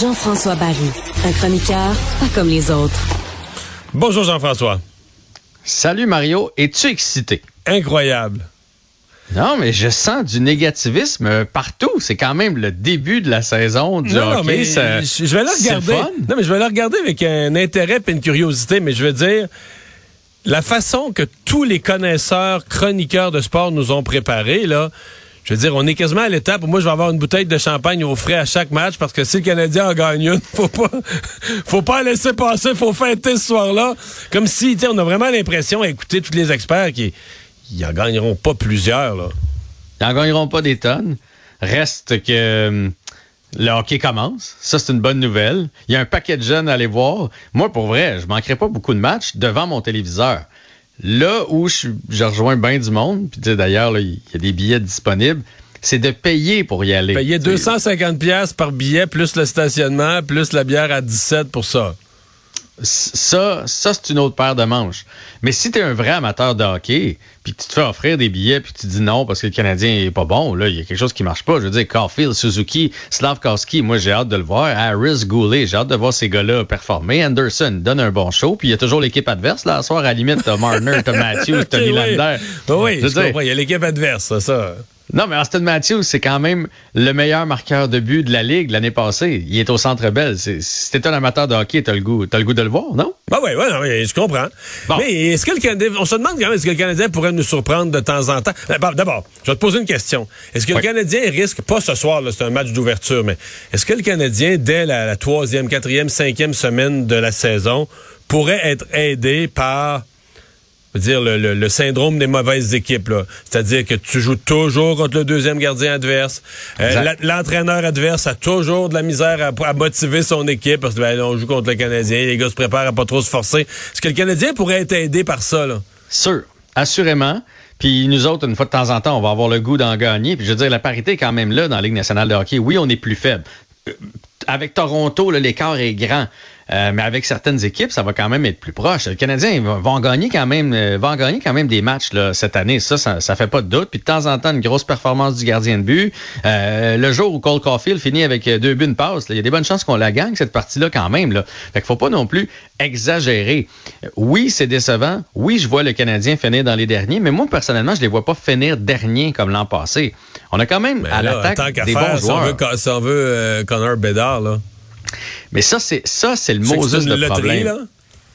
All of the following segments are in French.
Jean-François Barry, un chroniqueur pas comme les autres. Bonjour Jean-François. Salut Mario, es-tu excité? Incroyable. Non, mais je sens du négativisme partout. C'est quand même le début de la saison du non, hockey. mais ça- je vais le c'est regarder. fun. Non, mais je vais le regarder avec un intérêt et une curiosité, mais je veux dire, la façon que tous les connaisseurs, chroniqueurs de sport nous ont préparé, là, je veux dire, on est quasiment à l'étape où moi, je vais avoir une bouteille de champagne au frais à chaque match parce que si le Canadien en gagne une, faut pas, faut pas la laisser passer, faut fêter ce soir-là. Comme si, on a vraiment l'impression à écouter tous les experts qui, ils en gagneront pas plusieurs, là. Ils n'en gagneront pas des tonnes. Reste que hum, le hockey commence. Ça, c'est une bonne nouvelle. Il y a un paquet de jeunes à aller voir. Moi, pour vrai, je manquerai pas beaucoup de matchs devant mon téléviseur. Là où je, je rejoins bien du monde, puis tu sais, d'ailleurs, il y a des billets disponibles, c'est de payer pour y aller. Payer Tu sais, 250 pièces par billet, plus le stationnement, plus la bière à 17 pour ça. Ça, ça c'est une autre paire de manches. Mais si tu es un vrai amateur de hockey, puis que tu te fais offrir des billets, puis tu dis non parce que le Canadien est pas bon, là, il y a quelque chose qui marche pas. Je veux dire, Caulfield, Suzuki, Slavkowski, moi j'ai hâte de le voir. Harris, Goulet, j'ai hâte de voir ces gars-là performer. Anderson donne un bon show, puis il y a toujours l'équipe adverse. Là, à soir, à la limite, t'as Marner, t'as Matthews, t'as oui. Nylander. Ben oui, Je je veux dire, comprends. Il y a l'équipe adverse, ça. Non, mais Austin Matthews, c'est quand même le meilleur marqueur de but de la Ligue l'année passée. Il est au Centre Bell. C'est- Si t'es un amateur de hockey, t'as le goût, t'as le goût de le voir, non? Ben oui, ouais, non, mais je comprends. Bon. Mais est-ce que le Canadien, on se demande quand même, est-ce que le Canadien pourrait nous surprendre de temps en temps? Ben, D'abord, je vais te poser une question. Est-ce que Oui. le Canadien risque, pas ce soir, c'est un match d'ouverture, mais est-ce que le Canadien, dès la, la troisième, quatrième, cinquième semaine de la saison, pourrait être aidé par je veux dire, le, le- le syndrome des mauvaises équipes. C'est-à-dire que tu joues toujours contre le deuxième gardien adverse. Euh, L'entraîneur adverse a toujours de la misère à, à motiver son équipe parce que ben, on joue contre le Canadien, les gars se préparent à pas trop se forcer. Est-ce que le Canadien pourrait être aidé par ça? Là? Sûr, assurément. Puis nous autres, une fois de temps en temps, on va avoir le goût d'en gagner. Puis je veux dire, la parité est quand même là dans la Ligue nationale de hockey. Oui, on est plus faible. Euh, Avec Toronto, l'écart est grand. Euh, mais avec certaines équipes, ça va quand même être plus proche. Le Canadien va, va en gagner quand même, euh, va en gagner quand même des matchs là, cette année. Ça, ça, ça fait pas de doute. Puis de temps en temps, une grosse performance du gardien de but. Euh, le jour où Cole Caulfield finit avec euh, deux buts, une passe, il y a des bonnes chances qu'on la gagne cette partie-là quand même. Là. Fait qu'il faut pas non plus exagérer. Oui, c'est décevant. Oui, je vois le Canadien finir dans les derniers, mais moi personnellement, je les vois pas finir derniers comme l'an passé. On a quand même Mais à l'attaque des faire, bons si on joueurs. veut, si on veut euh, Connor Bedard, là. Mais ça, c'est ça, c'est le Moses de loterie, problème. là.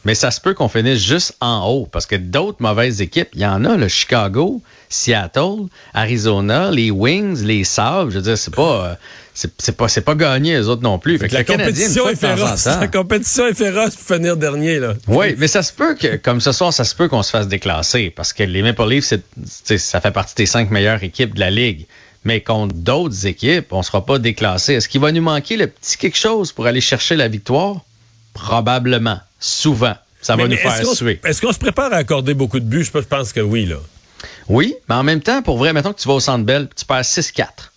Mais ça se peut qu'on finisse juste en haut parce que d'autres mauvaises équipes, il y en a, le Chicago, Seattle, Arizona, les Wings, les Sabres. Je veux dire, c'est pas, euh, c'est pas, c'est pas gagné les autres non plus. Fait que La compétition est féroce. La compétition est féroce pour finir dernier, là. Oui, mais ça se peut que, comme ce soir, ça se peut qu'on se fasse déclasser parce que les Maple Leafs, ça fait partie des cinq meilleures équipes de la Ligue. Mais contre d'autres équipes, on sera pas déclassé. Est-ce qu'il va nous manquer le petit quelque chose pour aller chercher la victoire? Probablement. Souvent. Ça va Mais- nous mais faire est-ce qu'on se- suer. Est-ce qu'on se prépare à accorder beaucoup de buts? Je pense- que oui, là. Oui, mais en même temps, pour vrai, mettons que tu vas au Centre Bell, tu perds 6-4.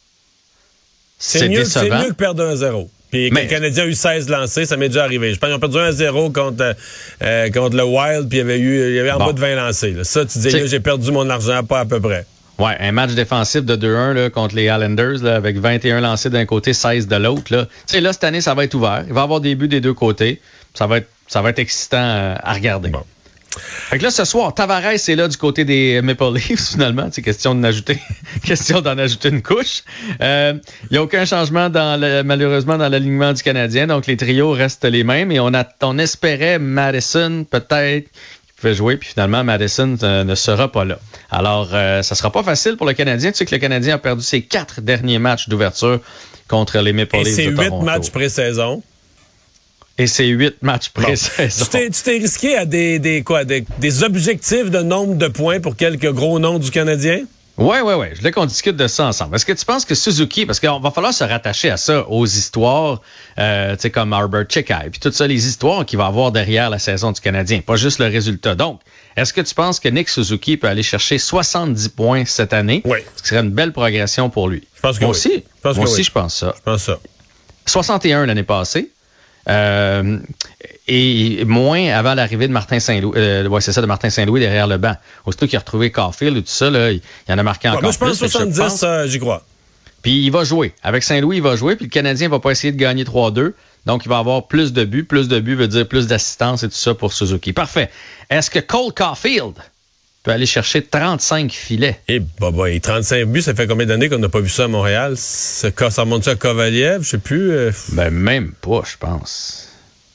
C'est mieux, c'est décevant. mieux que perdre 1-0. Puis Mais- le Canadien a eu 16 lancés, ça m'est déjà arrivé. Je pense qu'ils ont perdu 1-0 contre, euh, contre le Wild, puis il y avait, eu, il y avait en Bon. bas de 20 lancés. là. Ça, tu dis, j'ai perdu mon argent, pas à peu près. Ouais, un match défensif de 2-1 là, contre les Islanders là, avec 21 lancés d'un côté, 16 de l'autre. là. Tu sais, là, cette année, ça va être ouvert. Il va y avoir des buts des deux côtés. Ça va être, ça va être excitant euh, à regarder. Bon. Fait que là, ce soir, Tavares est là du côté des Maple Leafs, finalement. C'est question d'en ajouter, question d'en ajouter une couche. Il n'y a aucun changement dans le, malheureusement dans l'alignement du Canadien. Donc, les trios restent les mêmes. Et on, a, on espérait Madison, peut-être, pouvait jouer. Puis finalement, Madison euh, ne sera pas là. Alors, euh, ça sera pas facile pour le Canadien. Tu sais que le Canadien a perdu ses quatre derniers matchs d'ouverture contre les Maple Et Leafs de 8 Toronto. matchs pré-saison. Et c'est huit matchs pré-saison. Tu t'es- tu t'es risqué à des, des, quoi, des, des objectifs de nombre de points pour quelques gros noms du Canadien? Oui, oui, oui. Je voulais qu'on discute de ça ensemble. Est-ce que tu penses que Suzuki, parce qu'on va falloir se rattacher à ça, aux histoires, euh, tu sais, comme Arbor Chekai, puis toutes ça, les histoires qu'il va avoir derrière la saison du Canadien, pas juste le résultat. Donc, est-ce que tu penses que Nick Suzuki peut aller chercher 70 points cette année? Oui. Ce qui serait une belle progression pour lui. Je pense que Moi oui. aussi. Je pense Moi que aussi, oui. je pense ça. Je pense ça. 61 l'année passée. Euh, et moins avant l'arrivée de Martin Saint-Louis. Euh, ouais, c'est ça, de Martin Saint-Louis derrière le banc. Aussitôt qu'il a retrouvé Caulfield et tout ça, là, il, en a marqué encore moi, je pense plus. 70, euh, j'y crois. Puis il va jouer. Avec Saint-Louis, il va jouer. Puis le Canadien va pas essayer de gagner 3-2. Donc, il va avoir plus de buts. Plus de buts veut dire plus d'assistance et tout ça pour Suzuki. Parfait. Est-ce que Cole Caulfield peut aller chercher 35 filets? Et bah, bah, et 35 buts, ça fait combien d'années qu'on n'a pas vu ça à Montréal? Ça, ça remonte à Kovaliev? Je sais plus. Euh... Ben, même pas, je pense.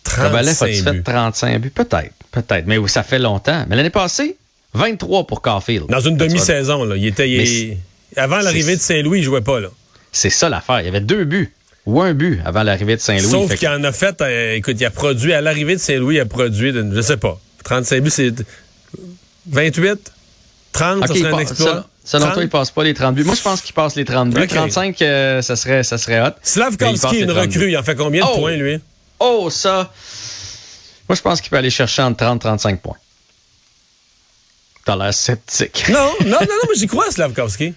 Kovalev a-tu fait 35 buts? Peut-être. Peut-être. Mais ça fait longtemps. Mais l'année passée, 23 pour Caulfield. Dans une demi-saison, là. Il était. Il... Avant l'arrivée de Saint-Louis, il jouait pas, là. C'est ça l'affaire. Il y avait deux buts ou un but avant l'arrivée de Saint-Louis. Sauf qu'il en a fait, euh, écoute, il a produit, à l'arrivée de Saint-Louis, il a produit, de, je sais pas, 35 buts, c'est 28, 30, okay, ça serait un exploit. Selon toi, il passe pas les 30 buts. Moi, je pense qu'il passe les 30 buts. Okay. 35, euh, ça, serait, ça serait hot. Slavkovski, une recrue, il en fait combien de oh! points, lui? Oh, ça! Moi, je pense qu'il peut aller chercher entre 30 et 35 points. T'as l'air sceptique. Non, non, non, non, mais j'y crois Slavkovski.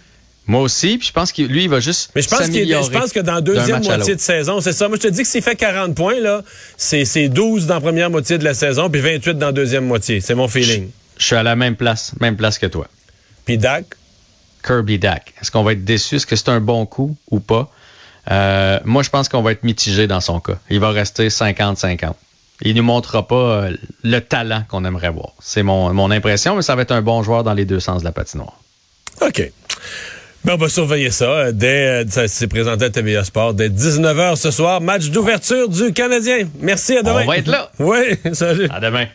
Moi aussi, puis je pense que lui, il va juste. Mais je pense, qu'il, je pense que dans la deuxième moitié de saison, c'est ça. Moi, je te dis que s'il fait 40 points, là, c'est, c'est 12 dans la première moitié de la saison, puis 28 dans la deuxième moitié. C'est mon feeling. Je, suis à la même place, même place que toi. Puis Dak? Kirby Dak. Est-ce qu'on va être déçu? Est-ce que c'est un bon coup ou pas? Euh, moi, je pense qu'on va être mitigé dans son cas. Il va rester 50-50. Il nous montrera pas euh, le talent qu'on aimerait voir. C'est mon, mon impression, mais ça va être un bon joueur dans les deux sens de la patinoire. OK. Ben, on va surveiller ça. Dès, ça s'est présenté à TVA Sport dès 19h ce soir. Match d'ouverture du Canadien. Merci, à demain. On va être là. Oui, salut. À demain.